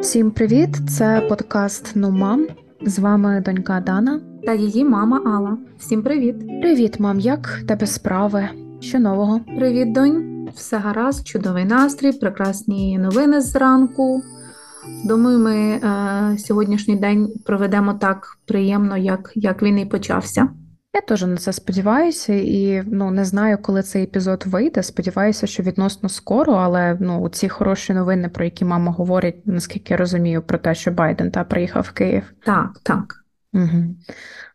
Всім привіт! Це подкаст Ну мам. З вами донька Дана. Та її мама Алла. Всім привіт. Привіт, мам. Як тебе справи? Що нового? Привіт, донь. Все гаразд, чудовий настрій, прекрасні новини зранку. Думаю, ми е, сьогоднішній день проведемо так приємно, як, як він і почався. Я теж на це сподіваюся, і ну не знаю, коли цей епізод вийде. Сподіваюся, що відносно скоро, але ну ці хороші новини, про які мама говорить, наскільки я розумію, про те, що Байден та приїхав в Київ. Так, так. Угу.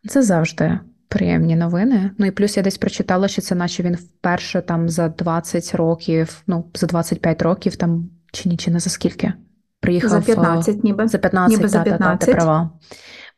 Це завжди приємні новини. Ну і плюс я десь прочитала, що це наче він вперше там за 20 років, ну за 25 років там чи ні, чи не за скільки приїхав за 15 ніби. За 15, ніби та, за 15. Та, та, ти права.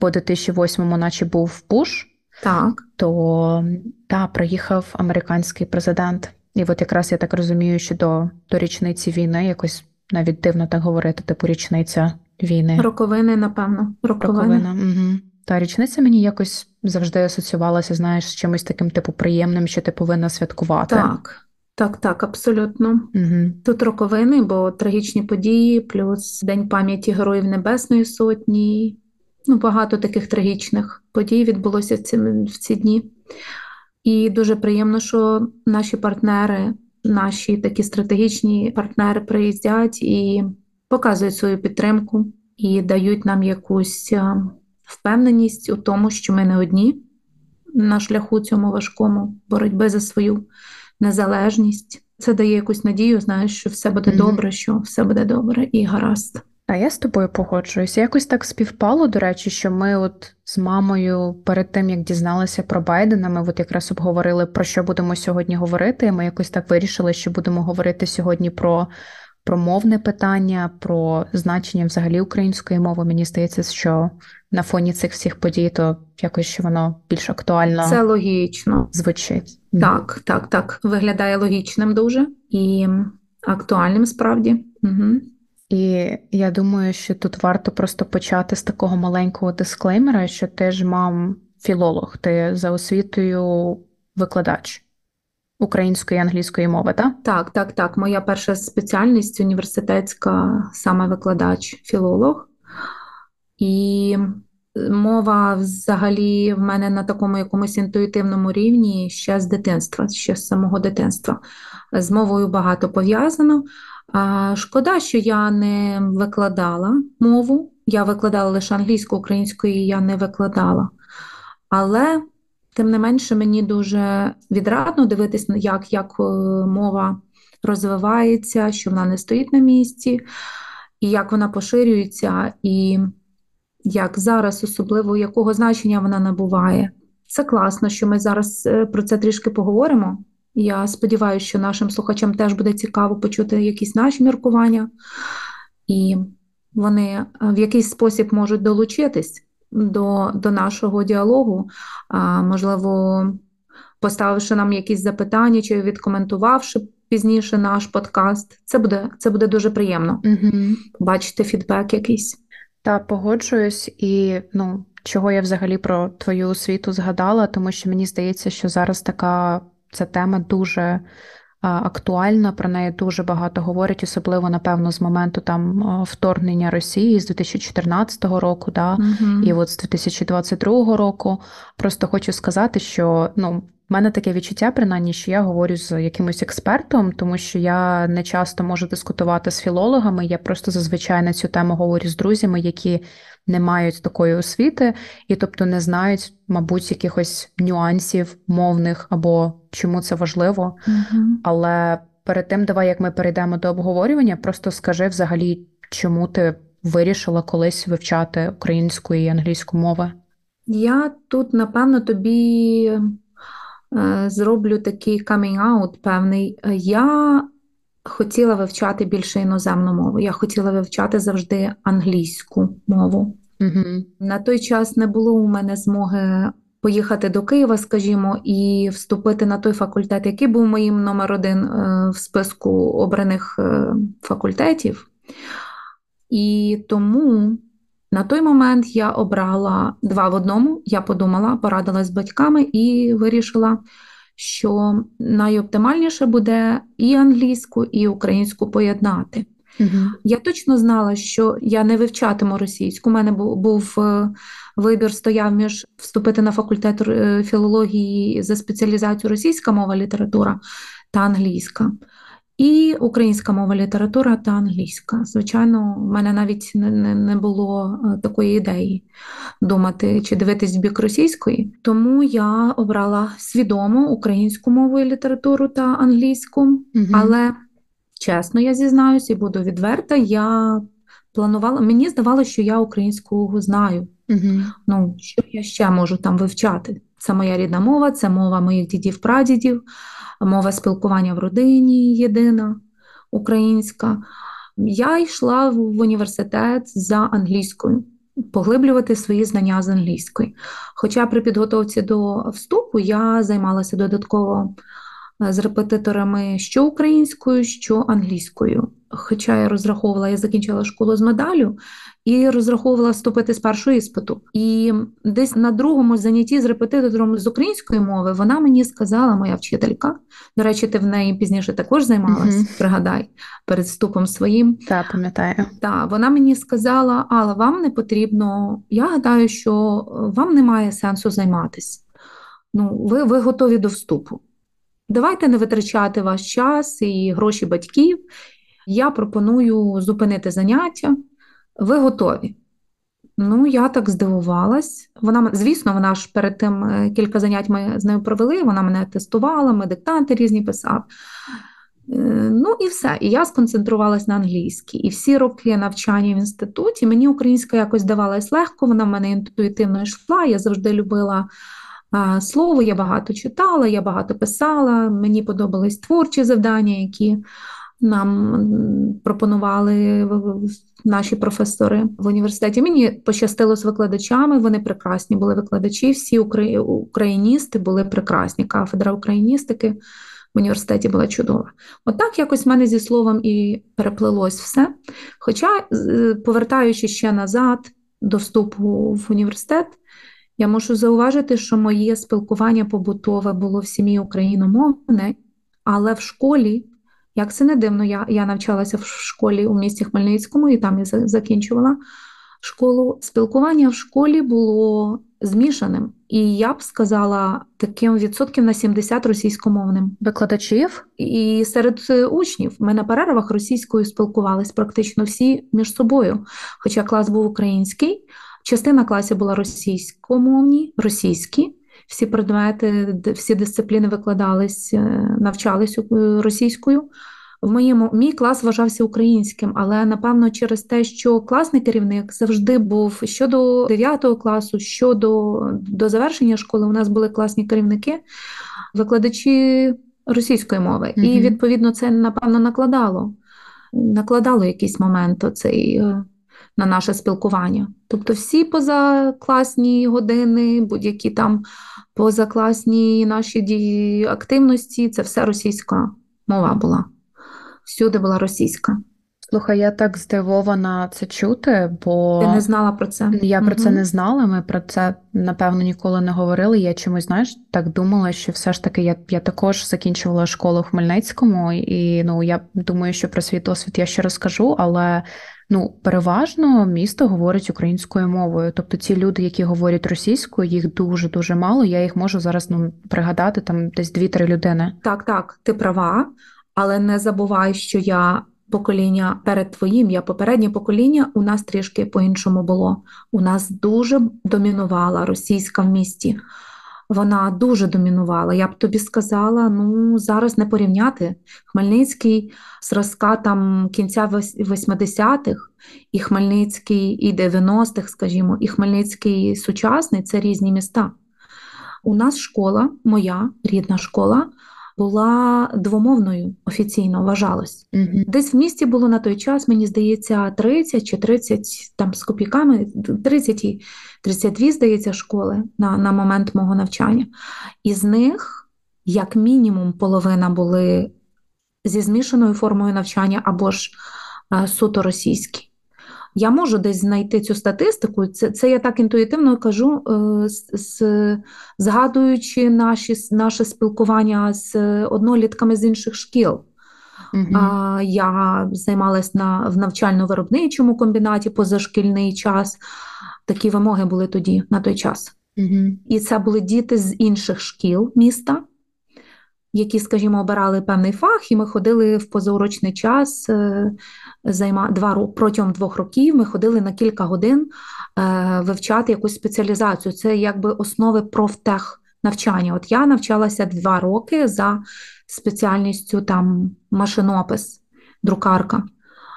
Бо у 2008-му наче був Буш, Так. то та, приїхав американський президент. І от якраз я так розумію, що до, до річниці війни якось навіть дивно так говорити, типу річниця війни. Роковини, напевно. Роковини. Роковина. Угу. Та річниця мені якось завжди асоціювалася, знаєш, з чимось таким типу приємним, що ти повинна святкувати. Так, так, так, абсолютно. Угу. Тут роковини, бо трагічні події, плюс День пам'яті Героїв Небесної Сотні. Ну, багато таких трагічних подій відбулося в ці, в ці дні. І дуже приємно, що наші партнери, наші такі стратегічні партнери приїздять і показують свою підтримку і дають нам якусь впевненість у тому, що ми не одні на шляху цьому важкому боротьби за свою незалежність. Це дає якусь надію, знаєш, що все буде Мгм. добре, що все буде добре і гаразд. А я з тобою погоджуюся. Якось так співпало, до речі, що ми от з мамою перед тим, як дізналися про Байдена, ми от якраз обговорили, про що будемо сьогодні говорити. І ми якось так вирішили, що будемо говорити сьогодні про, про мовне питання, про значення взагалі української мови. Мені здається, що на фоні цих всіх подій, то якось що воно більш актуально Це логічно. звучить. Так, так, так. Виглядає логічним дуже і актуальним справді. Угу. І я думаю, що тут варто просто почати з такого маленького дисклеймера, що ти ж мам філолог, ти за освітою викладач української і англійської мови, так? Так, так, так. Моя перша спеціальність університетська, саме викладач, філолог. І мова взагалі в мене на такому якомусь інтуїтивному рівні ще з дитинства, ще з самого дитинства. З мовою багато пов'язано. Шкода, що я не викладала мову. Я викладала лише англійську, української я не викладала. Але, тим не менше, мені дуже відрадно дивитися, як, як е, мова розвивається, що вона не стоїть на місці, і як вона поширюється, і як зараз, особливо якого значення вона набуває. Це класно, що ми зараз е, про це трішки поговоримо. Я сподіваюся, що нашим слухачам теж буде цікаво почути якісь наші міркування, і вони е, в якийсь спосіб можуть долучитись до, до нашого діалогу, а, можливо, поставивши нам якісь запитання чи відкоментувавши пізніше наш подкаст. Це буде, це буде дуже приємно Угу. бачити фідбек якийсь. Та погоджуюсь, і ну, чого я взагалі про твою освіту згадала, тому що мені здається, що зараз така ця тема дуже актуальна, про неї дуже багато говорять, особливо, напевно, з моменту там вторгнення Росії з 2014 року, да, Мгм. і от з 2022 року. Просто хочу сказати, що ну, в мене таке відчуття, принаймні, що я говорю з якимось експертом, тому що я не часто можу дискутувати з філологами. Я просто зазвичай на цю тему говорю з друзями, які не мають такої освіти, і тобто не знають, мабуть, якихось нюансів мовних або чому це важливо. Мгм. Але перед тим, давай, як ми перейдемо до обговорювання, просто скажи взагалі, чому ти вирішила колись вивчати українську і англійську мови. Я тут, напевно, тобі е, зроблю такий камінг-аут певний. Я хотіла вивчати більше іноземну мову. Я хотіла вивчати завжди англійську мову. Угу. На той час не було у мене змоги поїхати до Києва, скажімо, і вступити на той факультет, який був моїм номер один е, в списку обраних е, факультетів. І тому на той момент я обрала два в одному. Я подумала, порадилась з батьками і вирішила, що найоптимальніше буде і англійську, і українську поєднати. Угу. Я точно знала, що я не вивчатиму російську. У мене був, був е, вибір, стояв між вступити на факультет е, філології за спеціалізацію російська мова література та англійська. І українська мова література та англійська. Звичайно, в мене навіть не, не, не було е, такої ідеї думати чи дивитись в бік російської. Тому я обрала свідомо українську мову і літературу та англійську, угу. але чесно, я зізнаюся і буду відверта. Я планувала, мені здавалося, що я українську знаю. Угу. Ну, що я ще можу там вивчати? Це моя рідна мова, це мова моїх дідів-прадідів мова спілкування в родині єдина українська. Я йшла в університет за англійською, поглиблювати свої знання з англійської. Хоча при підготовці до вступу я займалася додатково з репетиторами що українською, що англійською. Хоча я розраховувала, я закінчила школу з медаллю, і розраховувала вступити з першого іспиту. І десь на другому занятті з репетитором з української мови вона мені сказала, моя вчителька. До речі, ти в неї пізніше також займалась, угу. пригадай, перед вступом своїм. Так, пам'ятаю. Так, вона мені сказала, але вам не потрібно. Я гадаю, що вам немає сенсу займатися. Ну, ви, ви готові до вступу. Давайте не витрачати ваш час і гроші батьків. Я пропоную зупинити заняття. Ви готові? Ну, я так здивувалась. Вона, звісно, вона ж перед тим е, кілька занять ми з нею провели, вона мене тестувала, ми диктанти різні писав. Е, ну і все. І я сконцентрувалась на англійській. І всі роки навчання в інституті мені українська якось давалась легко, вона в мене інтуїтивно йшла. Я завжди любила слово, я багато читала, я багато писала, мені подобались творчі завдання, які нам пропонували наші професори в університеті. Мені пощастило з викладачами, вони прекрасні були викладачі, всі україністи були прекрасні. Кафедра україністики в університеті була чудова. Отак От якось в мене зі словом і переплилось все. Хоча, повертаючись ще назад до вступу в університет, я можу зауважити, що моє спілкування побутове було в сім'ї україномовне, але в школі. Як це не дивно, я я навчалася в школі у місті Хмельницькому і там я закінчувала школу. Спілкування в школі було змішаним, і я б сказала таким відсотків на 70 російськомовним викладачів і серед е, учнів. Ми на перервах російською спілкувались практично всі між собою. Хоча клас був український, частина класів була російськомовні, російські всі предмети, всі дисципліни викладались, е, навчались е, російською. В моєму мій клас вважався українським, але напевно через те, що класний керівник завжди був щодо 9 класу, щодо до завершення школи, у нас були класні керівники, викладачі російської мови. Mm-hmm. І відповідно це напевно накладало, накладало якийсь момент оцей е, на наше спілкування. Тобто, всі позакласні години, будь-які там позакласні наші дії активності, це все російська мова була. Всюди була російська. Слухай, я так здивована це чути, бо ти не знала про це. Я угу. про це не знала. Ми про це напевно ніколи не говорили. Я чомусь знаєш так думала, що все ж таки я я також закінчувала школу в Хмельницькому, і ну я думаю, що про свій досвід я ще розкажу, але Ну, переважно місто говорить українською мовою. Тобто ці люди, які говорять російською, їх дуже дуже мало. Я їх можу зараз ну пригадати там десь дві-три людини. Так, так, ти права, але не забувай, що я покоління перед твоїм, я попереднє покоління. У нас трішки по-іншому було. У нас дуже домінувала російська в місті вона дуже домінувала. Я б тобі сказала, ну зараз не порівняти. Хмельницький зразка там кінця 80-х, і Хмельницький і 90-х, скажімо, і Хмельницький сучасний це різні міста. У нас школа, моя рідна школа, була двомовною офіційно вважалось. Угу. Десь в місті було на той час, мені здається, 30 чи 30 там з копійками, 30 і 32, здається, школи на, на момент мого навчання. Із них, як мінімум, половина були зі змішаною формою навчання або ж суто російські. Я можу десь знайти цю статистику. Це це я так інтуїтивно кажу, е, з, згадуючи наші, наше спілкування з однолітками з інших шкіл. Uh-huh. Я займалась на в навчально-виробничому комбінаті позашкільний час. Такі вимоги були тоді на той час. Uh-huh. І це були діти з інших шкіл міста, які, скажімо, обирали певний фах, і ми ходили в позаурочний час е, займа два протягом двох років. Ми ходили на кілька годин е, вивчати якусь спеціалізацію. Це якби основи профтех навчання. От я навчалася два роки за спеціальністю там машинопис, друкарка,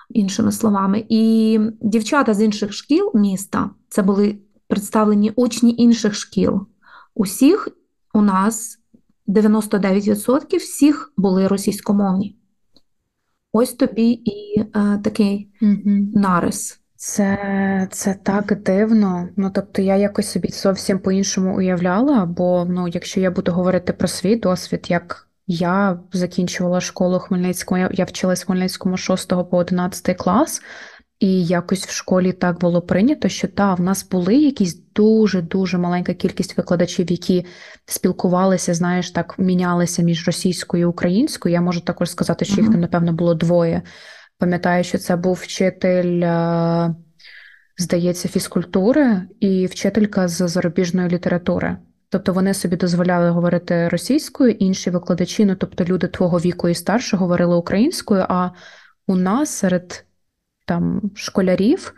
іншими словами. І дівчата з інших шкіл міста це були представлені учні інших шкіл. Усіх у нас 99% всіх були російськомовні. Ось тобі і е, такий угу. нарис. Це це так дивно. Ну тобто я якось собі зовсім по-іншому уявляла, бо ну, якщо я буду говорити про свій досвід, як я закінчувала школу Хмельницького, я, я вчилась в Хмельницькому 6 по 11 клас, і якось в школі так було прийнято, що та в нас були якісь дуже-дуже маленька кількість викладачів, які спілкувалися, знаєш, так мінялися між російською і українською. Я можу також сказати, що їх там, напевно, було двоє. Пам'ятаю, що це був вчитель, е, здається, фізкультури і вчителька з зарубіжної літератури. Тобто вони собі дозволяли говорити російською, інші викладачі, ну тобто люди твого віку і старше, говорили українською. А у нас серед там школярів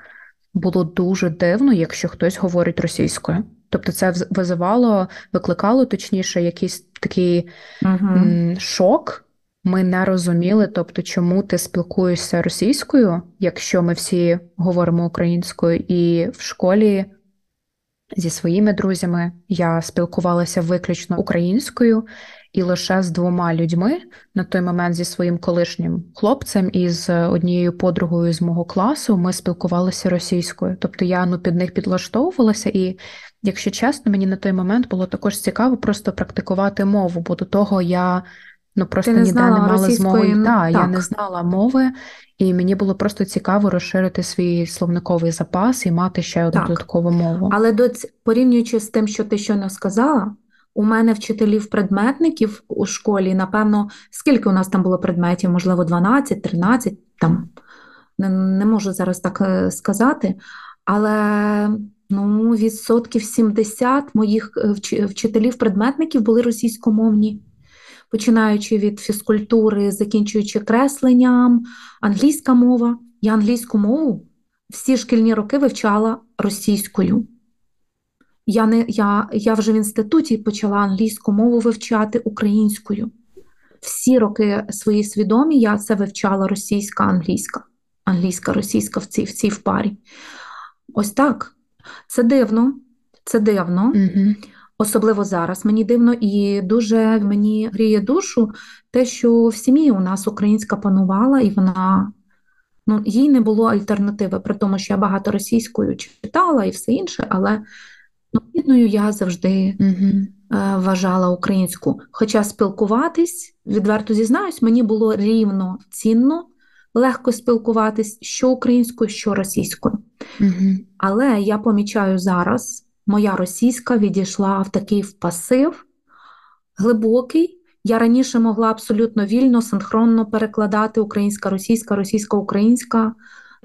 було дуже дивно, якщо хтось говорить російською. Тобто, це визивало, викликало точніше якийсь такий uh-huh. шок. Ми не розуміли, тобто, чому ти спілкуєшся російською, якщо ми всі говоримо українською, і в школі зі своїми друзями я спілкувалася виключно українською, і лише з двома людьми на той момент зі своїм колишнім хлопцем і з однією подругою з мого класу ми спілкувалися російською. Тобто я ну під них підлаштовувалася, і якщо чесно, мені на той момент було також цікаво просто практикувати мову, бо до того я ну просто не ніде не мала змоги. Ну, та, я не знала мови. І мені було просто цікаво розширити свій словниковий запас і мати ще одну так. додаткову мову. Але до порівнюючи з тим, що ти щойно сказала, у мене вчителів-предметників у школі, напевно, скільки у нас там було предметів, можливо, 12, 13, там не, не можу зараз так е, сказати, але ну, відсотків 70 моїх е, вчителів-предметників були російськомовні. Починаючи від фізкультури, закінчуючи кресленням, англійська мова. Я англійську мову всі шкільні роки вивчала російською. Я не, я, я вже в інституті почала англійську мову вивчати українською. Всі роки свої свідомі я це вивчала російська, англійська, англійська, російська в цій в цій в парі. Ось так. Це дивно, це дивно. Угу. Особливо зараз мені дивно і дуже мені гріє душу те, що в сім'ї у нас українська панувала, і вона ну, їй не було альтернативи, при тому, що я багато російською читала і все інше, але Ну, рідною я завжди угу. вважала українську. Хоча спілкуватись, відверто зізнаюсь, мені було рівно цінно, легко спілкуватись що українською, що російською. Угу. Але я помічаю зараз, моя російська відійшла в такий в пасив глибокий. Я раніше могла абсолютно вільно, синхронно перекладати українська, російська, російська, українська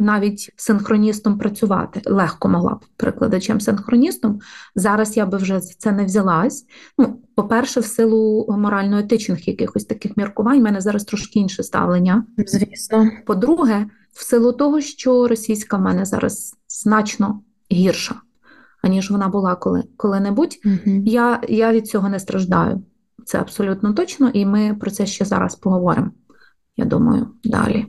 навіть синхроністом працювати. Легко могла б перекладачем-синхроністом. Зараз я би вже за це не взялась. Ну, По-перше, в силу морально-етичних якихось таких міркувань, в мене зараз трошки інше ставлення. Звісно. По-друге, в силу того, що російська в мене зараз значно гірша, аніж вона була коли, коли-небудь, угу. я, я від цього не страждаю. Це абсолютно точно, і ми про це ще зараз поговоримо. Я думаю, далі.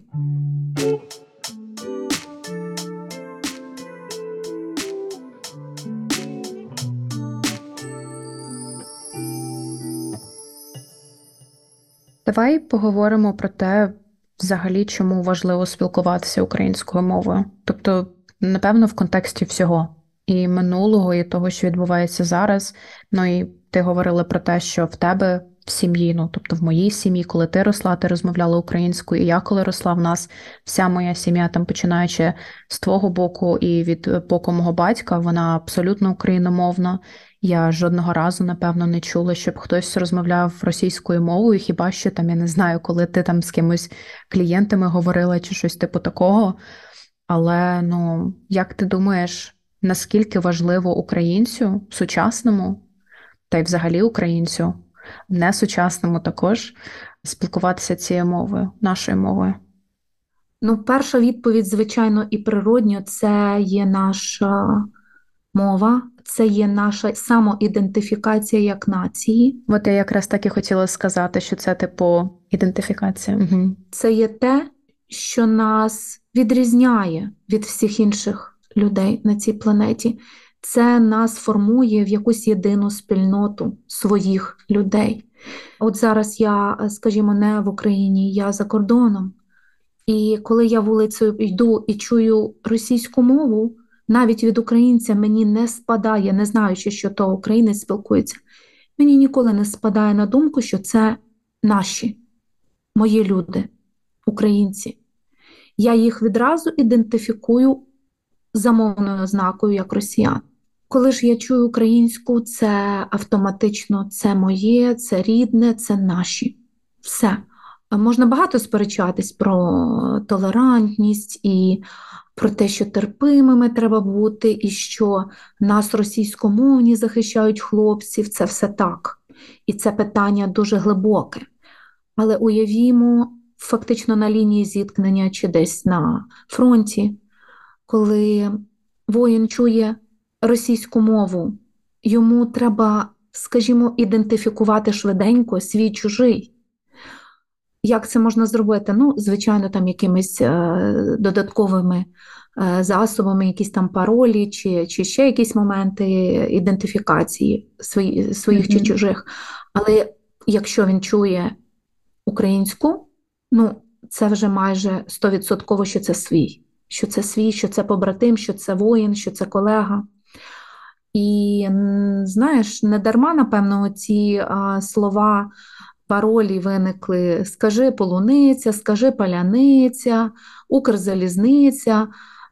Давай поговоримо про те, взагалі, чому важливо спілкуватися українською мовою. Тобто, напевно, в контексті всього і минулого, і того, що відбувається зараз. Ну і ти говорила про те, що в тебе в сім'ї. Ну, тобто в моїй сім'ї, коли ти росла, ти розмовляла українською, і я коли росла, в нас вся моя сім'я, там починаючи з твого боку і від боку мого батька, вона абсолютно україномовна. Я жодного разу, напевно, не чула, щоб хтось розмовляв російською мовою, хіба що там я не знаю, коли ти там з кимось клієнтами говорила чи щось типу такого. Але ну, як ти думаєш, наскільки важливо українцю сучасному, та й взагалі українцю, не сучасному також спілкуватися цією мовою, нашою мовою? Ну, перша відповідь, звичайно, і природньо, це є наша мова, це є наша самоідентифікація як нації. От я якраз так і хотіла сказати, що це типу ідентифікація. Угу. Це є те, що нас відрізняє від всіх інших людей на цій планеті. Це нас формує в якусь єдину спільноту своїх людей. От зараз я, скажімо, не в Україні, я за кордоном. І коли я вулицею йду і чую російську мову, навіть від українця мені не спадає, не знаючи, що то українець спілкується, мені ніколи не спадає на думку, що це наші, мої люди, українці. Я їх відразу ідентифікую замовною ознакою як росіян. Коли ж я чую українську, це автоматично це моє, це рідне, це наші. Все. Можна багато сперечатись про толерантність і про те, що терпимими треба бути, і що нас російськомовні захищають хлопців, це все так. І це питання дуже глибоке. Але уявімо, фактично на лінії зіткнення чи десь на фронті, коли воїн чує російську мову, йому треба, скажімо, ідентифікувати швиденько свій чужий. Як це можна зробити? Ну, звичайно, там якимись е, додатковими е, засобами, якісь там паролі, чи чи ще якісь моменти ідентифікації свої, своїх mm-hmm. чи чужих. Але якщо він чує українську, ну це вже майже стовідсотково, що це свій, що це свій, що це побратим, що це воїн, що це колега. І знаєш, не дарма, напевно, ці а, слова паролі виникли: скажи полуниця, скажи паляниця, Укрзалізниця.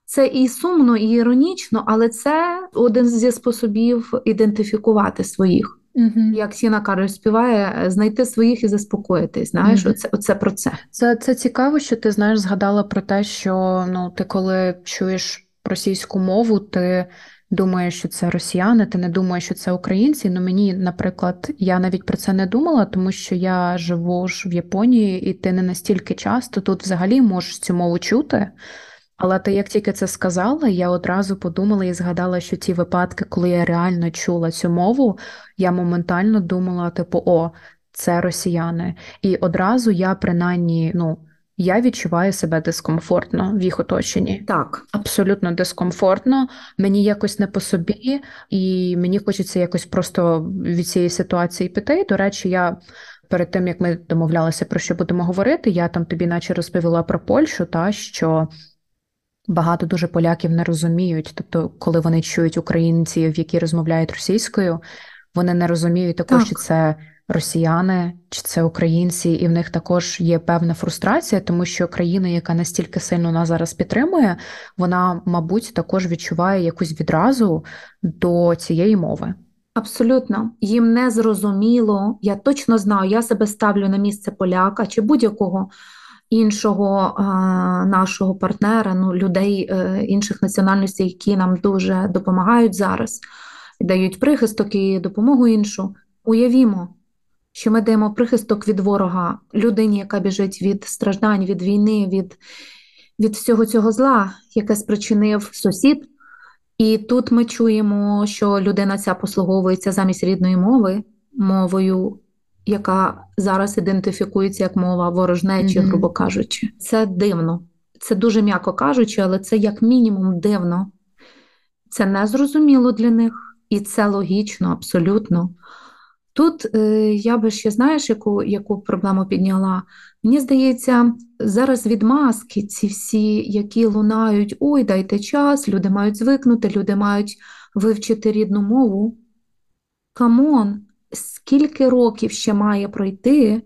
Це і сумно, і іронічно, але це один зі способів ідентифікувати своїх. Угу. Як Сіна Кароль співає, знайти своїх і заспокоїтись. Знаєш, угу. оце, оце про це. Це це цікаво, що ти знаєш, згадала про те, що ну ти коли чуєш російську мову, ти думаєш, що це росіяни, ти не думаєш, що це українці. Ну мені, наприклад, я навіть про це не думала, тому що я живу ж в Японії, і ти не настільки часто тут взагалі можеш цю мову чути. Але ти як тільки це сказала, я одразу подумала і згадала, що ті випадки, коли я реально чула цю мову, я моментально думала, типу, о, це росіяни. І одразу я принаймні, ну я відчуваю себе дискомфортно в їх оточенні. Так, абсолютно дискомфортно. Мені якось не по собі, і мені хочеться якось просто від цієї ситуації піти. До речі, я. Перед тим як ми домовлялися про що будемо говорити, я там тобі, наче розповіла про Польщу, та що багато дуже поляків не розуміють. Тобто, коли вони чують українців, які розмовляють російською, вони не розуміють також, так. що це росіяни чи це українці, і в них також є певна фрустрація, тому що країна, яка настільки сильно нас зараз підтримує, вона, мабуть, також відчуває якусь відразу до цієї мови. Абсолютно, їм не зрозуміло. Я точно знаю, я себе ставлю на місце поляка чи будь-якого іншого а, нашого партнера, ну людей е, інших національностей, які нам дуже допомагають зараз, дають прихисток і допомогу іншу. Уявімо, що ми даємо прихисток від ворога людині, яка біжить від страждань, від війни, від від всього цього зла, яке спричинив сусід. І тут ми чуємо, що людина ця послуговується замість рідної мови, мовою, яка зараз ідентифікується як мова ворожнечі, mm-hmm. грубо кажучи. Це дивно. Це дуже м'яко кажучи, але це як мінімум дивно. Це незрозуміло для них, і це логічно, абсолютно. Тут е, я би ще знаєш, яку яку проблему підняла. Мені здається, зараз відмазки, ці всі, які лунають, ой, дайте час, люди мають звикнути, люди мають вивчити рідну мову. Come on, скільки років ще має пройти,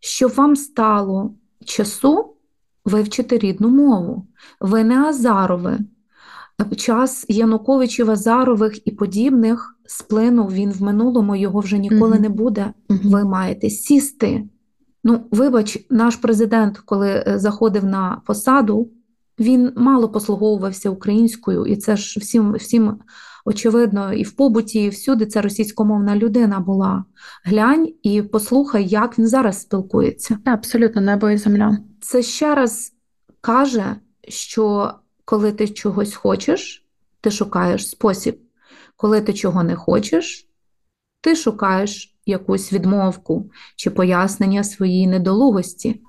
щоб вам стало часу вивчити рідну мову. Ви не Азарови. Час Януковичів, Азарових і подібних сплинув він в минулому, його вже ніколи Мгм. не буде. Мгм. Ви маєте сісти. Ну, вибач, наш президент, коли е, заходив на посаду, він мало послуговувався українською, і це ж всім, всім очевидно, і в побуті, і всюди це російськомовна людина була. Глянь і послухай, як він зараз спілкується. Абсолютно небо і земля. Це ще раз каже, що коли ти чогось хочеш, ти шукаєш спосіб. Коли ти чого не хочеш, ти шукаєш якусь відмовку чи пояснення своїй недолугості.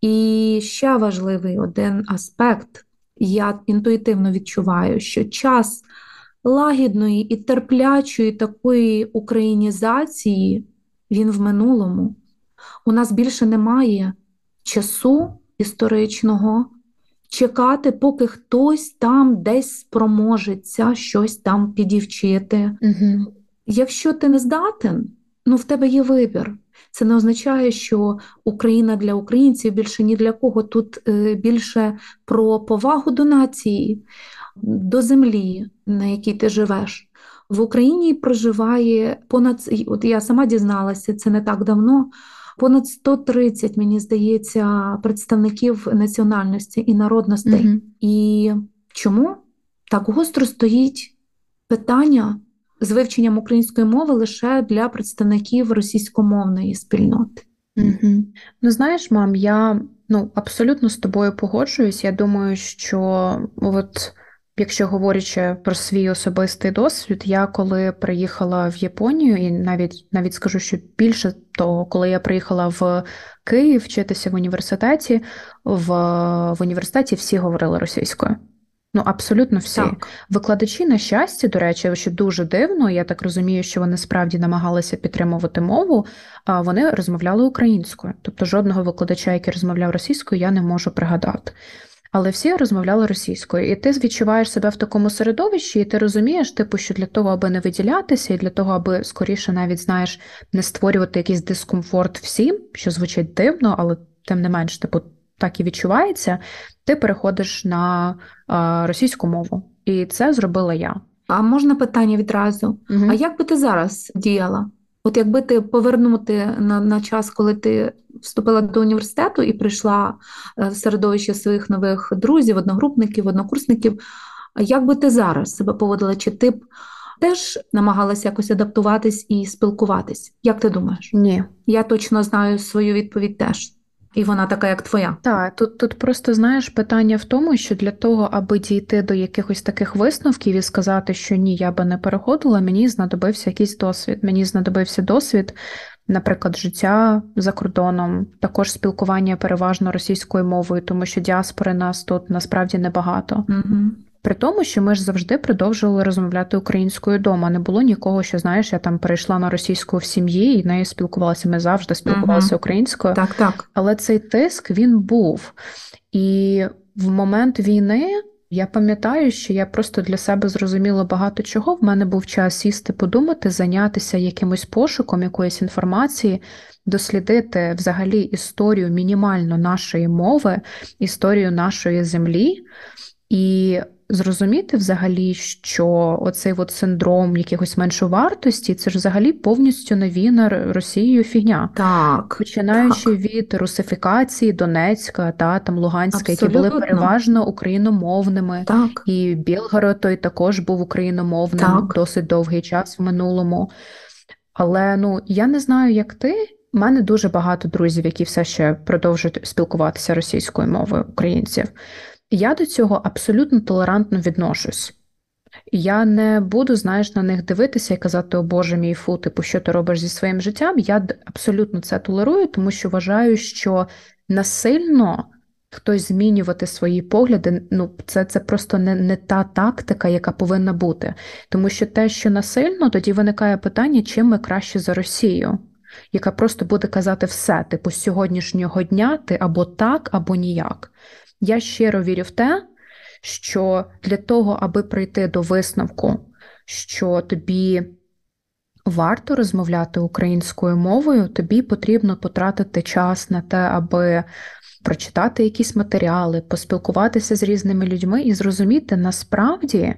І ще важливий один аспект, я інтуїтивно відчуваю, що час лагідної і терплячої такої українізації він в минулому. У нас більше немає часу історичного чекати, поки хтось там десь спроможеться щось там підівчити. Угу. Якщо ти не здатен, ну в тебе є вибір. Це не означає, що Україна для українців більше ні для кого. Тут е, більше про повагу до нації, до землі, на якій ти живеш. В Україні проживає понад от я сама дізналася, це не так давно. Понад 130, мені здається, представників національності і народностей. Угу. І чому так гостро стоїть питання з вивченням української мови лише для представників російськомовної спільноти? Угу. Ну, знаєш, мам, я ну, абсолютно з тобою погоджуюсь. Я думаю, що от. Якщо говорячи про свій особистий досвід, я коли приїхала в Японію, і навіть навіть скажу, що більше того, коли я приїхала в Київ вчитися в університеті, в, в університеті всі говорили російською. Ну, абсолютно всі. Так. Викладачі, на щастя, до речі, що дуже дивно, я так розумію, що вони справді намагалися підтримувати мову, а вони розмовляли українською. Тобто жодного викладача, який розмовляв російською, я не можу пригадати. Але всі розмовляли російською, і ти відчуваєш себе в такому середовищі, і ти розумієш, типу, що для того, аби не виділятися, і для того, аби скоріше навіть знаєш, не створювати якийсь дискомфорт всім, що звучить дивно, але тим не менш, типу, так і відчувається, ти переходиш на а, російську мову. І це зробила я. А можна питання відразу? Угу. А як би ти зараз діяла? От якби ти повернути на, на час, коли ти вступила до університету і прийшла в середовище своїх нових друзів, одногрупників, однокурсників, як би ти зараз себе поводила? Чи ти б теж намагалася якось адаптуватись і спілкуватись? Як ти думаєш? Ні. Я точно знаю свою відповідь теж. І вона така, як твоя. Так, тут тут просто знаєш питання в тому, що для того, аби дійти до якихось таких висновків і сказати, що ні, я би не переходила, мені знадобився якийсь досвід. Мені знадобився досвід, наприклад, життя за кордоном, також спілкування переважно російською мовою, тому що діаспори нас тут насправді небагато. Угу. При тому, що ми ж завжди продовжували розмовляти українською вдома. Не було нікого, що знаєш, я там перейшла на російську в сім'ї і нею спілкувалася. Ми завжди спілкувалися Угу. українською. Так, так. Але цей тиск він був. І в момент війни я пам'ятаю, що я просто для себе зрозуміла багато чого. В мене був час сісти, подумати, зайнятися якимось пошуком якоїсь інформації, дослідити взагалі історію мінімально нашої мови, історію нашої землі. І зрозуміти взагалі, що оцей от синдром якихось меншовартості, це ж взагалі повністю навіяна Росією фігня. Так. Починаючи так. від русифікації Донецька та там Луганська, які були переважно україномовними, Так. і Білгород той також був україномовним Так. досить довгий час в минулому. Але ну я не знаю, як ти. У мене дуже багато друзів, які все ще продовжують спілкуватися російською мовою українців. Я до цього абсолютно толерантно відношусь. Я не буду, знаєш, на них дивитися і казати, о Боже мій фу, типу, що ти робиш зі своїм життям. Я абсолютно це толерую, тому що вважаю, що насильно хтось змінювати свої погляди, ну, це, це просто не, не та тактика, яка повинна бути. Тому що те, що насильно, тоді виникає питання, чим ми краще за Росію, яка просто буде казати все, типу, з сьогоднішнього дня ти або так, або ніяк. Я щиро вірю в те, що для того, аби прийти до висновку, що тобі варто розмовляти українською мовою, тобі потрібно потратити час на те, аби прочитати якісь матеріали, поспілкуватися з різними людьми і зрозуміти насправді.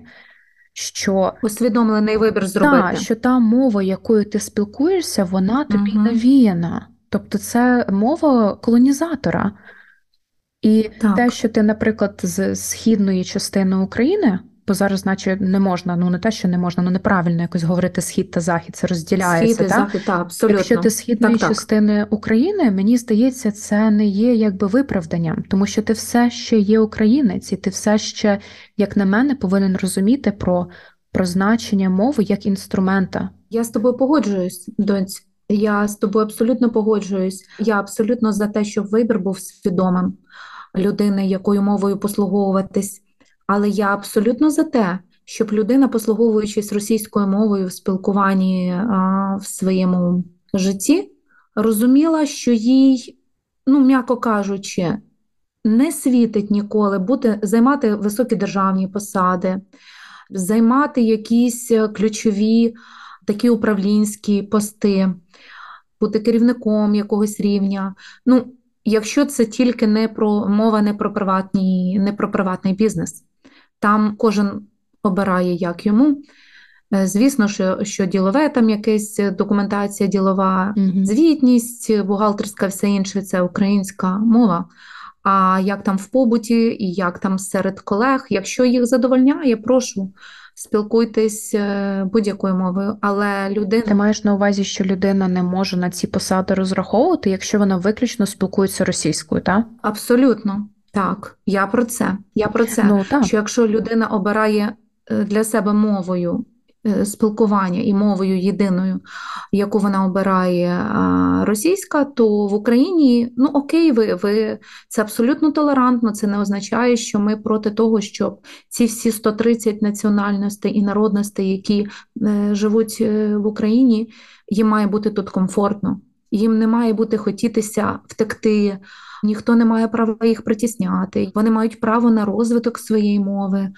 Що усвідомлений вибір зробити. Так, що та мова, якою ти спілкуєшся, вона тобі угу. навіяна. Тобто це мова колонізатора. І так. те, що ти, наприклад, з східної частини України бо зараз, наче, не можна, ну не те, що не можна, ну неправильно якось говорити схід та захід, це розділяється. Схід і захід, так, абсолютно. Якщо ти східної так, частини так. України, мені здається, це не є якби виправданням, тому що ти все ще є українець, і ти все ще, як на мене, повинен розуміти про, про значення мови як інструмента. Я з тобою погоджуюсь, доньць. Я з тобою абсолютно погоджуюсь. Я абсолютно за те, щоб вибір був свідомим людини, якою мовою послуговуватись. Але я абсолютно за те, щоб людина, послуговуючись російською мовою в спілкуванні а, в своєму житті, розуміла, що їй, ну м'яко кажучи, не світить ніколи бути займати високі державні посади, займати якісь ключові такі управлінські пости, бути керівником якогось рівня. Ну, Якщо це тільки не про мова не про приватний, не про приватний бізнес. Там кожен обирає як йому. Е, звісно, що що ділове там якась документація, ділова mm звітність, бухгалтерська, все інше це українська мова. А як там в побуті, і як там серед колег, якщо їх задовольняє, прошу спілкуйтесь е, будь-якою мовою. Але людина ти маєш на увазі, що людина не може на ці посади розраховувати, якщо вона виключно спілкується російською, так? Абсолютно. Так, я про це. Я про це. Ну, так. Що якщо людина обирає е, для себе мовою спілкування і мовою єдиною, яку вона обирає російська, то в Україні ну окей, ви ви це абсолютно толерантно. Це не означає, що ми проти того, щоб ці всі 130 національностей і народностей, які е, живуть в Україні, їм має бути тут комфортно. Їм не має бути хотітися втекти ніхто не має права їх притісняти. Вони мають право на розвиток своєї мови,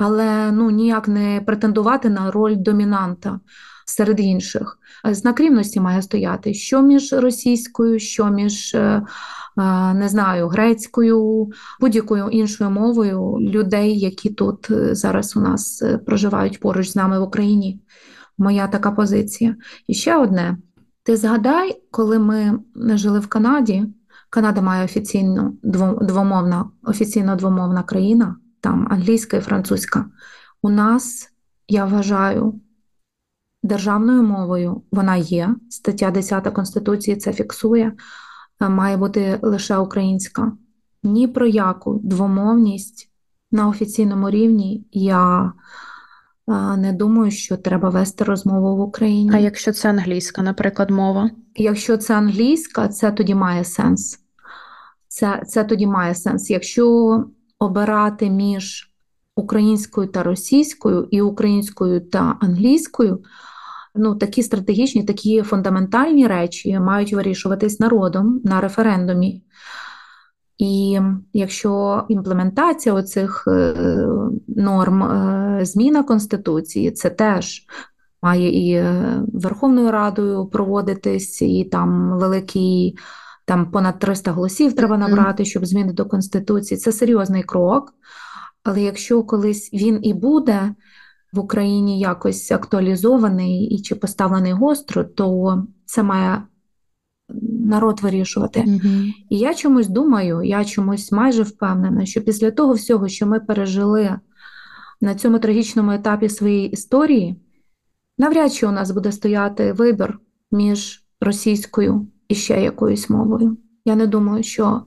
але ну ніяк не претендувати на роль домінанта серед інших. Знак рівності має стояти що між російською, що між. Е, е, не знаю, грецькою, будь-якою іншою мовою людей, які тут е, зараз у нас проживають поруч з нами в Україні. Моя така позиція. І ще одне: ти згадай, коли ми жили в Канаді, Канада має офіційну двомовна, офіційно двомовна країна, там англійська і французька. У нас, я вважаю, державною мовою вона є. Стаття 10 Конституції це фіксує, е, має бути лише українська. Ні про яку двомовність на офіційному рівні я е, не думаю, що треба вести розмову в Україні. А якщо це англійська, наприклад, мова? Якщо це англійська, це тоді має сенс. Це, Це тоді має сенс. Якщо обирати між українською та російською і українською та англійською, ну такі стратегічні, такі фундаментальні речі мають вирішуватись народом на референдумі. І якщо імплементація оцих е, норм, е, зміна Конституції, це теж має і е, Верховною Радою проводитись, і там великий там понад 300 голосів треба набрати, щоб зміни до Конституції. Це серйозний крок. Але якщо колись він і буде в Україні якось актуалізований і чи поставлений гостро, то це має народ вирішувати. Mm-hmm. І я чомусь думаю, я чомусь майже впевнена, що після того всього, що ми пережили на цьому трагічному етапі своєї історії, навряд чи у нас буде стояти вибір між російською і ще якоюсь мовою. Я не думаю, що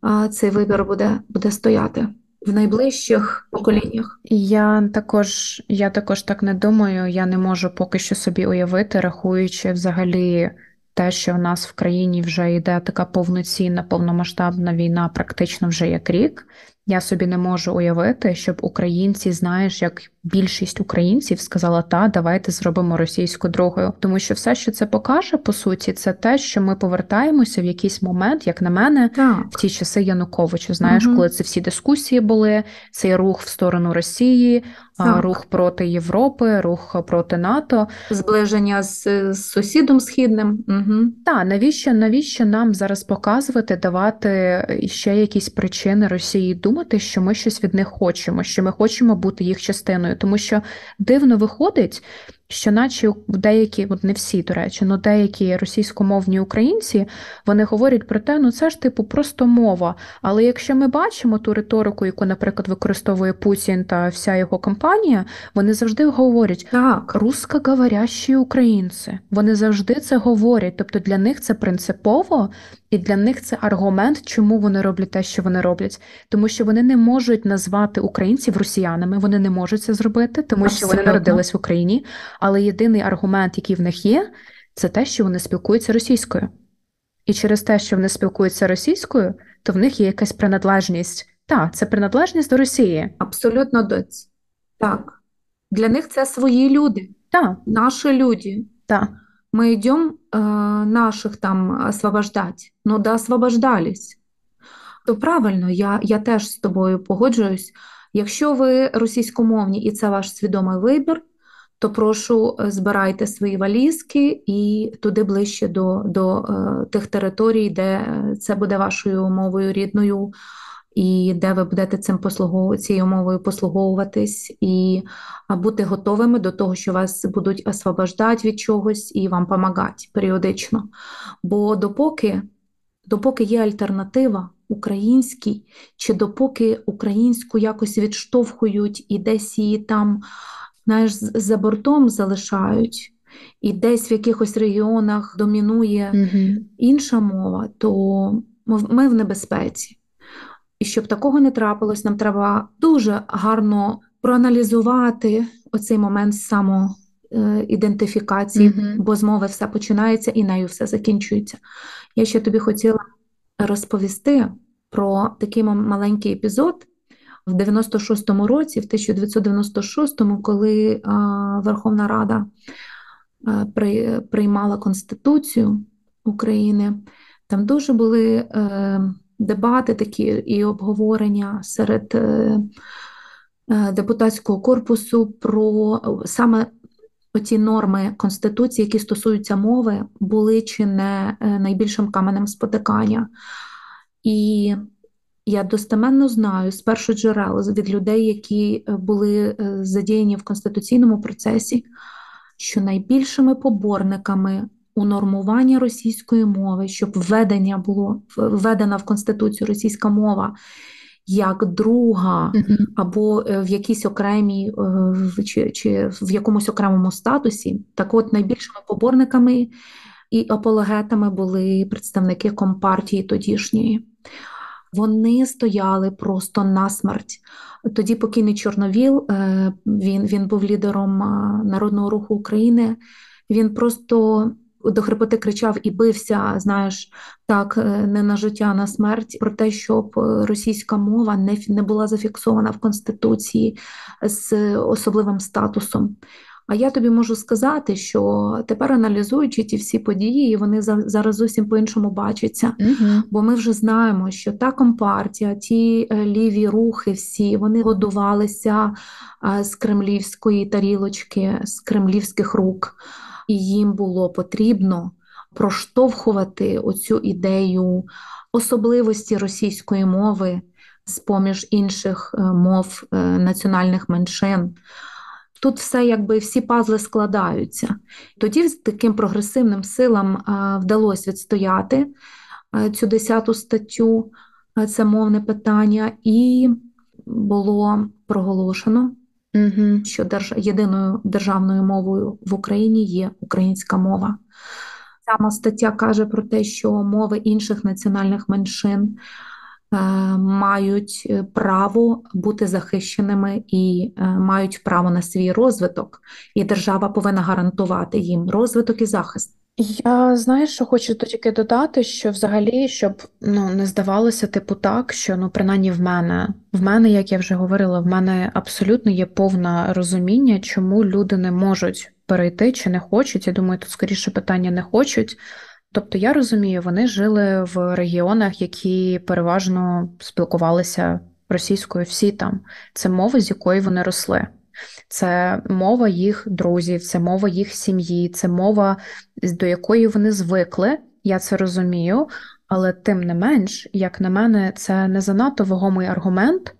а, цей вибір буде, буде стояти. В найближчих поколіннях я також я також так не думаю. Я не можу поки що собі уявити, рахуючи взагалі те, що у нас в країні вже йде така повноцінна, повномасштабна війна, практично вже як рік. Я собі не можу уявити, щоб українці, знаєш, як більшість українців сказала, та давайте зробимо російську другою. Тому що все, що це покаже, по суті, це те, що ми повертаємося в якийсь момент, як на мене, так. в ті часи Януковича. Знаєш, угу. коли це всі дискусії були, цей рух в сторону Росії, так. рух проти Європи, рух проти НАТО, зближення з, з сусідом східним. Угу. Так, навіщо навіщо нам зараз показувати, давати ще якісь причини Росії думати, що ми щось від них хочемо, що ми хочемо бути їх частиною, тому що дивно виходить, що наче деякі, от не всі, до речі, ну деякі російськомовні українці вони говорять про те, ну це ж типу просто мова. Але якщо ми бачимо ту риторику, яку, наприклад, використовує Путін та вся його компанія, вони завжди говорять так, русскоговорящі українці. Вони завжди це говорять. Тобто для них це принципово, і для них це аргумент, чому вони роблять те, що вони роблять, тому що вони не можуть назвати українців росіянами, вони не можуть це зробити, тому Абсолютно. що вони народились в Україні. Але єдиний аргумент, який в них є, це те, що вони спілкуються російською. І через те, що вони спілкуються російською, то в них є якась приналежність. Так, це приналежність до Росії. Абсолютно доць. Так. Для них це свої люди. Так. Наші люди. Так. Мы идем э, наших там освобождать. Ну да, освобождались. То правильно, я, я теж з тобою погоджуюсь. Якщо ви російськомовні і це ваш свідомий вибір, то прошу збирайте свої валізки і туди ближче до, до е, тих територій, де це буде вашою мовою рідною, і де ви будете цим послугов... цією мовою послуговуватись, і бути готовими до того, що вас будуть освобождати від чогось і вам допомагати періодично. Бо допоки, допоки є альтернатива українській, чи допоки українську якось відштовхують і десь її там знаєш, за бортом залишають, і десь в якихось регіонах домінує угу. інша мова, то ми в небезпеці. І щоб такого не трапилось, нам треба дуже гарно проаналізувати оцей момент самоідентифікації, Мгм. бо з мови все починається і нею все закінчується. Я ще тобі хотіла розповісти про такий маленький епізод в 96-му році, в 1996-му, коли Верховна Рада приймала Конституцію України, там дуже були е, дебати такі і обговорення серед е, е, депутатського корпусу про саме оці норми Конституції, які стосуються мови, були чи не найбільшим каменем спотикання. І я достеменно знаю з перших джерел від людей, які е, були е, задіяні в конституційному процесі, що найбільшими поборниками у нормування російської мови, щоб введення було введена в конституцію російська мова як друга або е, в якійсь окремій чи, чи в якомусь окремому статусі, так от найбільшими поборниками і апологетами були представники компартії тодішньої. Вони стояли просто насмерть. Тоді покійний Чорновіл, е, він, він був лідером Народного руху України. Він просто до хрипоти кричав і бився, знаєш, так, е, не на життя, а на смерть, про те, щоб е, російська мова не, не була зафіксована в Конституції з особливим статусом. А я тобі можу сказати, що тепер аналізуючи ті всі події, вони зараз зовсім по-іншому бачаться. Мгм. Бо ми вже знаємо, що та компартія, ті е, ліві рухи, всі вони годувалися е, з кремлівської тарілочки, з кремлівських рук, і їм було потрібно проштовхувати оцю ідею особливості російської мови з поміж інших е, мов національних меншин. Тут все якби всі пазли складаються. Тоді з таким прогресивним силам вдалося відстояти е, цю десяту статтю, е, це мовне питання, і було проголошено, Мгм. що держ... єдиною державною мовою в Україні є українська мова. Сама стаття каже про те, що мови інших національних меншин мають е, право бути захищеними і е, мають право на свій розвиток, і держава повинна гарантувати їм розвиток і захист. Я знаєш, що хочу тільки додати, що взагалі, щоб ну не здавалося, типу, так, що ну принаймні в мене, в мене, як я вже говорила, в мене абсолютно є повне розуміння, чому люди не можуть перейти чи не хочуть. Я думаю, тут скоріше питання не хочуть. Тобто я розумію, вони жили в регіонах, які переважно спілкувалися російською всі там. Це мова, з якої вони росли. Це мова їх друзів, це мова їх сім'ї, це мова, до якої вони звикли. Я це розумію, але тим не менш, як на мене, це не занадто вагомий аргумент,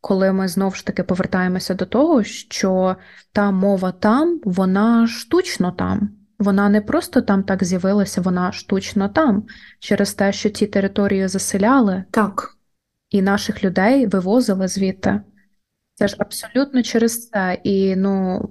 коли ми знову ж таки повертаємося до того, що та мова там, вона штучно там. Вона не просто там так з'явилася, вона штучно там, через те, що ці території заселяли так. і наших людей вивозили звідти. Це ж абсолютно через це. І ну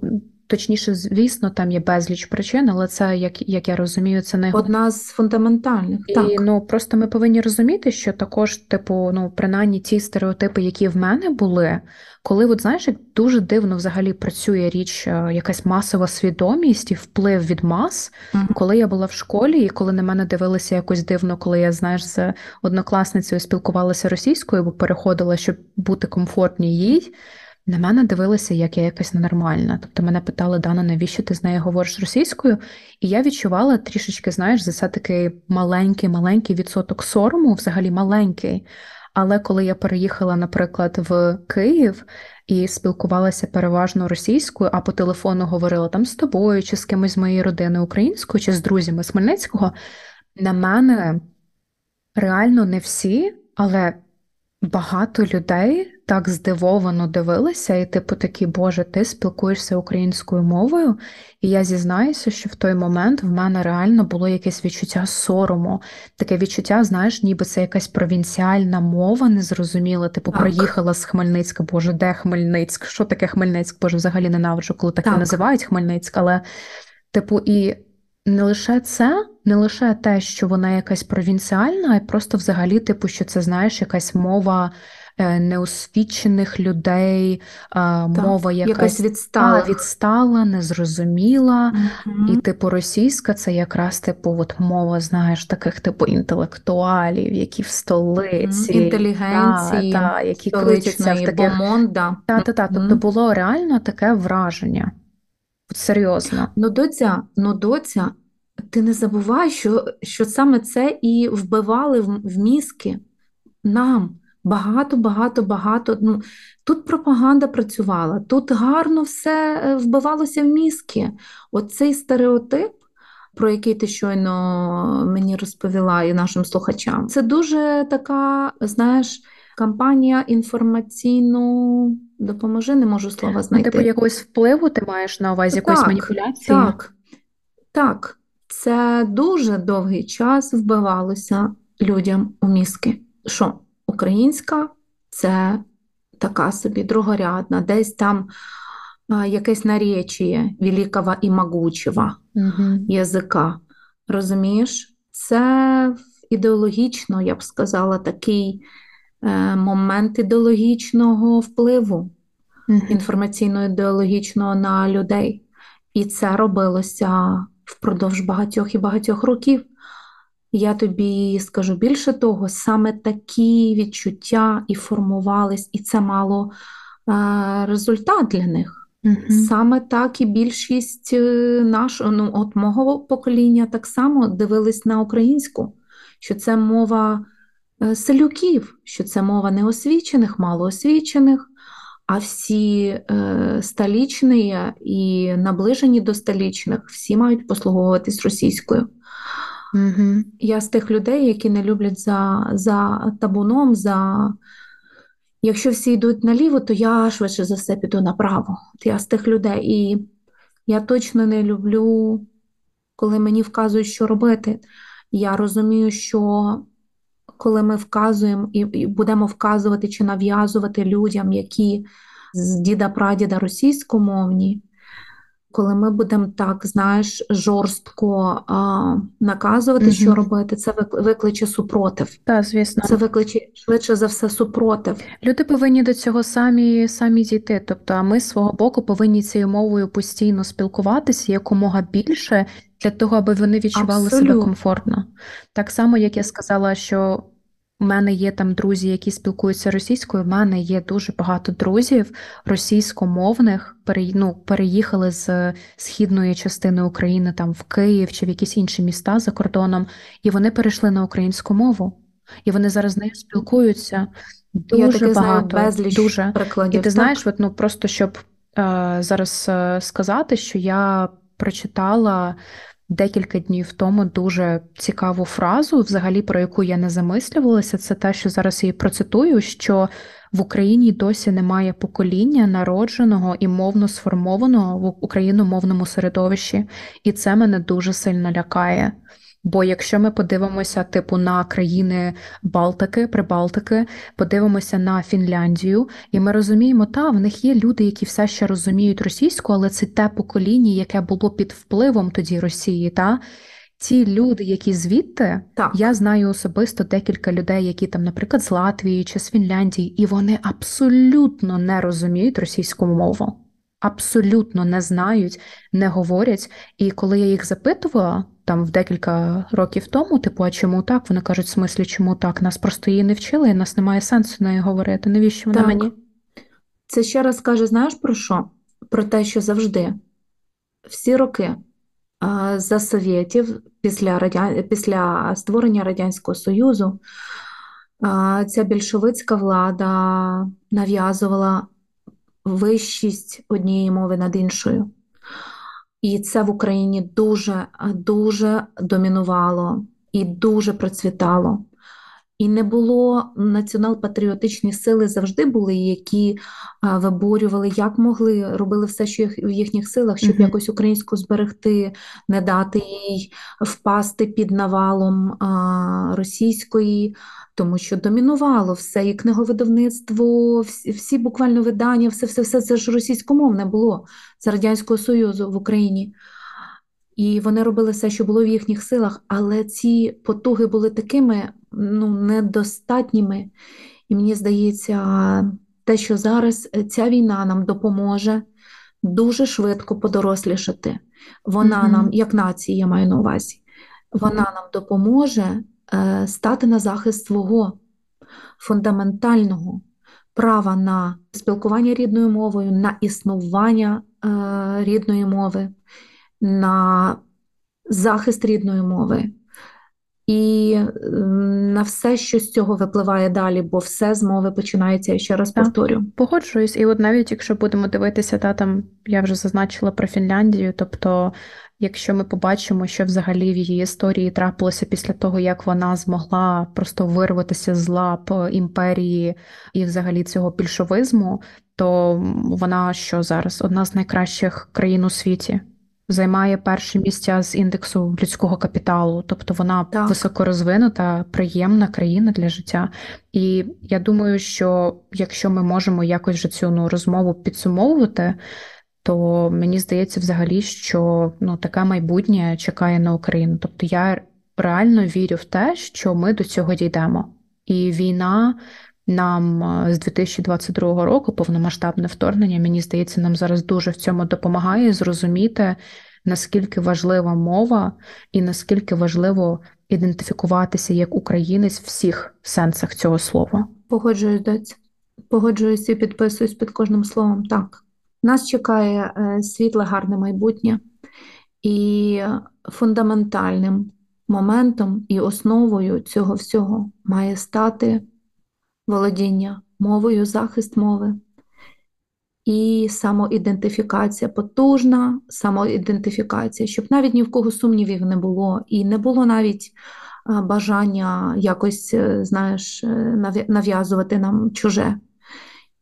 точніше, звісно, там є безліч причин, але це, як як я розумію, це не одна з фундаментальних. І так. ну просто ми повинні розуміти, що також, типу, ну принаймні ті стереотипи, які в мене були, коли от знаєш, як дуже дивно взагалі працює річ, е, якась масова свідомість і вплив від мас. Mm-hmm. Коли я була в школі, і коли на мене дивилися якось дивно, коли я знаєш з однокласницею спілкувалася російською, бо переходила, щоб бути комфортній їй. На мене дивилися, як я якась ненормальна. Тобто мене питали, Дана, навіщо ти з нею говориш російською? І я відчувала трішечки, знаєш, за це такий маленький-маленький відсоток сорому, взагалі маленький. Але коли я переїхала, наприклад, в Київ і спілкувалася переважно російською, а по телефону говорила там з тобою, чи з кимось з моєї родини українською, чи з друзями з Хмельницького, на мене реально не всі, але багато людей так здивовано дивилися, і типу такі, Боже, ти спілкуєшся українською мовою. І я зізнаюся, що в той момент в мене реально було якесь відчуття сорому, таке відчуття, знаєш, ніби це якась провінціальна мова, незрозуміла. Типу, так. приїхала з Хмельницька, Боже, де Хмельницьк? Що таке Хмельницьк? Боже, взагалі ненавиджу, коли таке так. називають Хмельницьк, але, типу, і. Не лише це, не лише те, що вона якась провінціальна, а просто взагалі, типу, що це знаєш, якась мова Е, неосвічених людей, так, мова якась, якась відстала, відстала, незрозуміла. Угу. І типу російська це якраз типу от мова, знаєш, таких типу інтелектуалів, які в столиці, інтелігенції, та, та, які крутяться в таких... бомонда. Та, та, та. Тобто було реально таке враження. От Серйозно. Ну, доця, ну, доця, ти не забувай, що що саме це і вбивали в, в мізки нам. Багато, багато, багато. Ну, Тут пропаганда працювала, тут гарно все е, вбивалося в мізки. Оцей стереотип, про який ти щойно мені розповіла і нашим слухачам, це дуже така, знаєш, кампанія інформаційну допоможи, не можу слова ну, знайти. Типу якогось впливу ти маєш на увазі якоїсь маніпуляції? Так, так. Це дуже довгий час вбивалося людям у мізки. Що? українська це така собі другорядна, десь там а, якесь наречіє великого і могучого угу. язика. Розумієш? Це ідеологічно, я б сказала, такий момент ідеологічного впливу, угу. інформаційно-ідеологічного на людей. І це робилося впродовж багатьох і багатьох років. Я тобі скажу більше того, саме такі відчуття і формувались, і це мало е, результат для них. mm Саме так і більшість е, нашого ну, от мого покоління так само дивились на українську, що це мова е, селюків, що це мова неосвічених, малоосвічених, а всі е, столічні і наближені до столічних всі мають послуговуватись російською. Угу. Я з тих людей, які не люблять за за табуном. за... Якщо всі йдуть наліво, то я швидше за все піду направо. Я з тих людей. І я точно не люблю, коли мені вказують, що робити. Я розумію, що коли ми вказуємо і, і будемо вказувати чи нав'язувати людям, які з діда-прадіда російськомовні, коли ми будемо так, знаєш, жорстко а, наказувати, угу. що робити, це викличе супротив. Так, звісно, це викличе швидше за все супротив. Люди повинні до цього самі самі дійти. Тобто, а ми з свого боку повинні цією мовою постійно спілкуватися якомога більше для того, аби вони відчували Абсолютно. себе комфортно. Так само, як я сказала, що у мене є там друзі, які спілкуються російською. У мене є дуже багато друзів російськомовних, ну, переїхали з східної частини України там в Київ чи в якісь інші міста за кордоном, і вони перейшли на українську мову. І вони зараз з нею спілкуються дуже Я таки багато. Знаю безліч дуже. прикладів. І ти знаєш, от, ну просто щоб е, зараз е, сказати, що я прочитала декілька днів тому дуже цікаву фразу, взагалі про яку я не замислювалася. Це те, що зараз її процитую: що в Україні досі немає покоління народженого і мовно сформованого в україномовному середовищі, і це мене дуже сильно лякає. Бо якщо ми подивимося, типу, на країни Балтики, Прибалтики, подивимося на Фінляндію, і ми розуміємо, та в них є люди, які все ще розуміють російську, але це те покоління, яке було під впливом тоді Росії. Та ці люди, які звідти, так. я знаю особисто декілька людей, які там, наприклад, з Латвії чи з Фінляндії, і вони абсолютно не розуміють російську мову. Абсолютно не знають, не говорять. І коли я їх запитувала, там в декілька років тому, типу, а чому так? Вони кажуть, в смислі, чому так? Нас просто її не вчили, і нас немає сенсу нею говорити. Навіщо вона так. мені? Це ще раз каже, знаєш про що? Про те, що завжди всі роки за совєтів, після радя... після створення Радянського Союзу, ця більшовицька влада нав'язувала вищість однієї мови над іншою. І це в Україні дуже дуже домінувало і дуже процвітало. І не було націонал-патріотичні сили завжди були, які виборювали, як могли, робили все, що в їхніх силах, щоб mm-hmm. якось українську зберегти, не дати їй впасти під навалом а, російської, тому що домінувало все, і книговидавництво, всі, всі буквально видання, все, все, все це ж російськомовне було з Радянського Союзу в Україні. І вони робили все, що було в їхніх силах, але ці потуги були такими ну, недостатніми. І мені здається, те, що зараз ця війна нам допоможе дуже швидко подорослішати. Вона mm-hmm. нам, як нації, я маю на увазі, вона нам допоможе е, стати на захист свого фундаментального права на спілкування рідною мовою, на існування е, рідної мови на захист рідної мови і на все, що з цього випливає далі, бо все з мови починається, я ще раз так, повторю. Погоджуюсь, і от навіть якщо будемо дивитися, та там я вже зазначила про Фінляндію, тобто. Якщо ми побачимо, що взагалі в її історії трапилося після того, як вона змогла просто вирватися з лап імперії і взагалі цього більшовизму, то вона що зараз одна з найкращих країн у світі займає перше місця з індексу людського капіталу, тобто вона так. високорозвинута, приємна країна для життя. І я думаю, що якщо ми можемо якось вже цю ну, розмову підсумовувати, то мені здається, взагалі, що ну таке майбутнє чекає на Україну. Тобто я реально вірю в те, що ми до цього дійдемо, і війна. Нам з 2022 року повномасштабне вторгнення, мені здається, нам зараз дуже в цьому допомагає зрозуміти, наскільки важлива мова і наскільки важливо ідентифікуватися як українець в всіх сенсах цього слова. Погоджуюсь, доць. Погоджуюсь і підписуюсь під кожним словом. Так, нас чекає е, світле, гарне майбутнє і фундаментальним моментом і основою цього всього має стати володіння мовою, захист мови і самоідентифікація, потужна самоідентифікація, щоб навіть ні в кого сумнівів не було, і не було навіть бажання якось, е, знаєш, е, нав'язувати нам чуже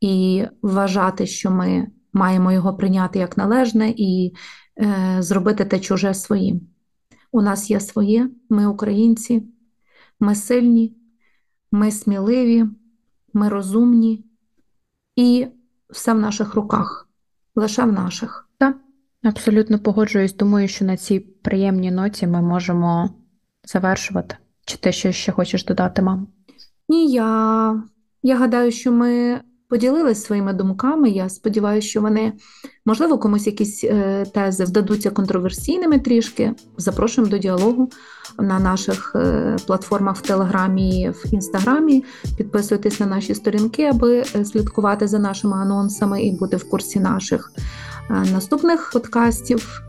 і вважати, що ми маємо його прийняти як належне і е, зробити те чуже своїм. У нас є своє, ми українці, ми сильні, ми сміливі ми розумні і все в наших руках, лише в наших. Так, абсолютно погоджуюсь. Думаю, що на цій приємній ноті ми можемо завершувати. Чи ти ще, ще хочеш додати, мам? Ні, я, я гадаю, що ми поділилась своїми думками. Я сподіваюся, що вони, можливо, комусь якісь е, тези здадуться контроверсійними трішки. Запрошуємо до діалогу на наших е, платформах в Телеграмі в Інстаграмі. Підписуйтесь на наші сторінки, аби е, слідкувати за нашими анонсами і бути в курсі наших наступних подкастів.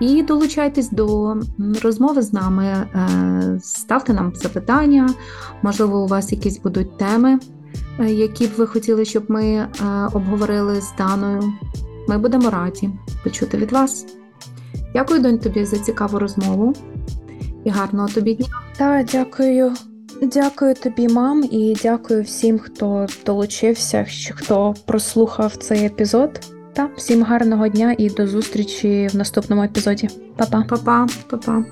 І долучайтесь до розмови з нами, ставте нам запитання, можливо, у вас якісь будуть теми, які б ви хотіли, щоб ми е, обговорили з Даною. Ми будемо раді почути від вас. Дякую, донь, тобі за цікаву розмову і гарного тобі дня. Так, дякую. Дякую тобі, мам, і дякую всім, хто долучився, хто прослухав цей епізод. Та всім гарного дня і до зустрічі в наступному епізоді. Па-па. Па-па, па-па.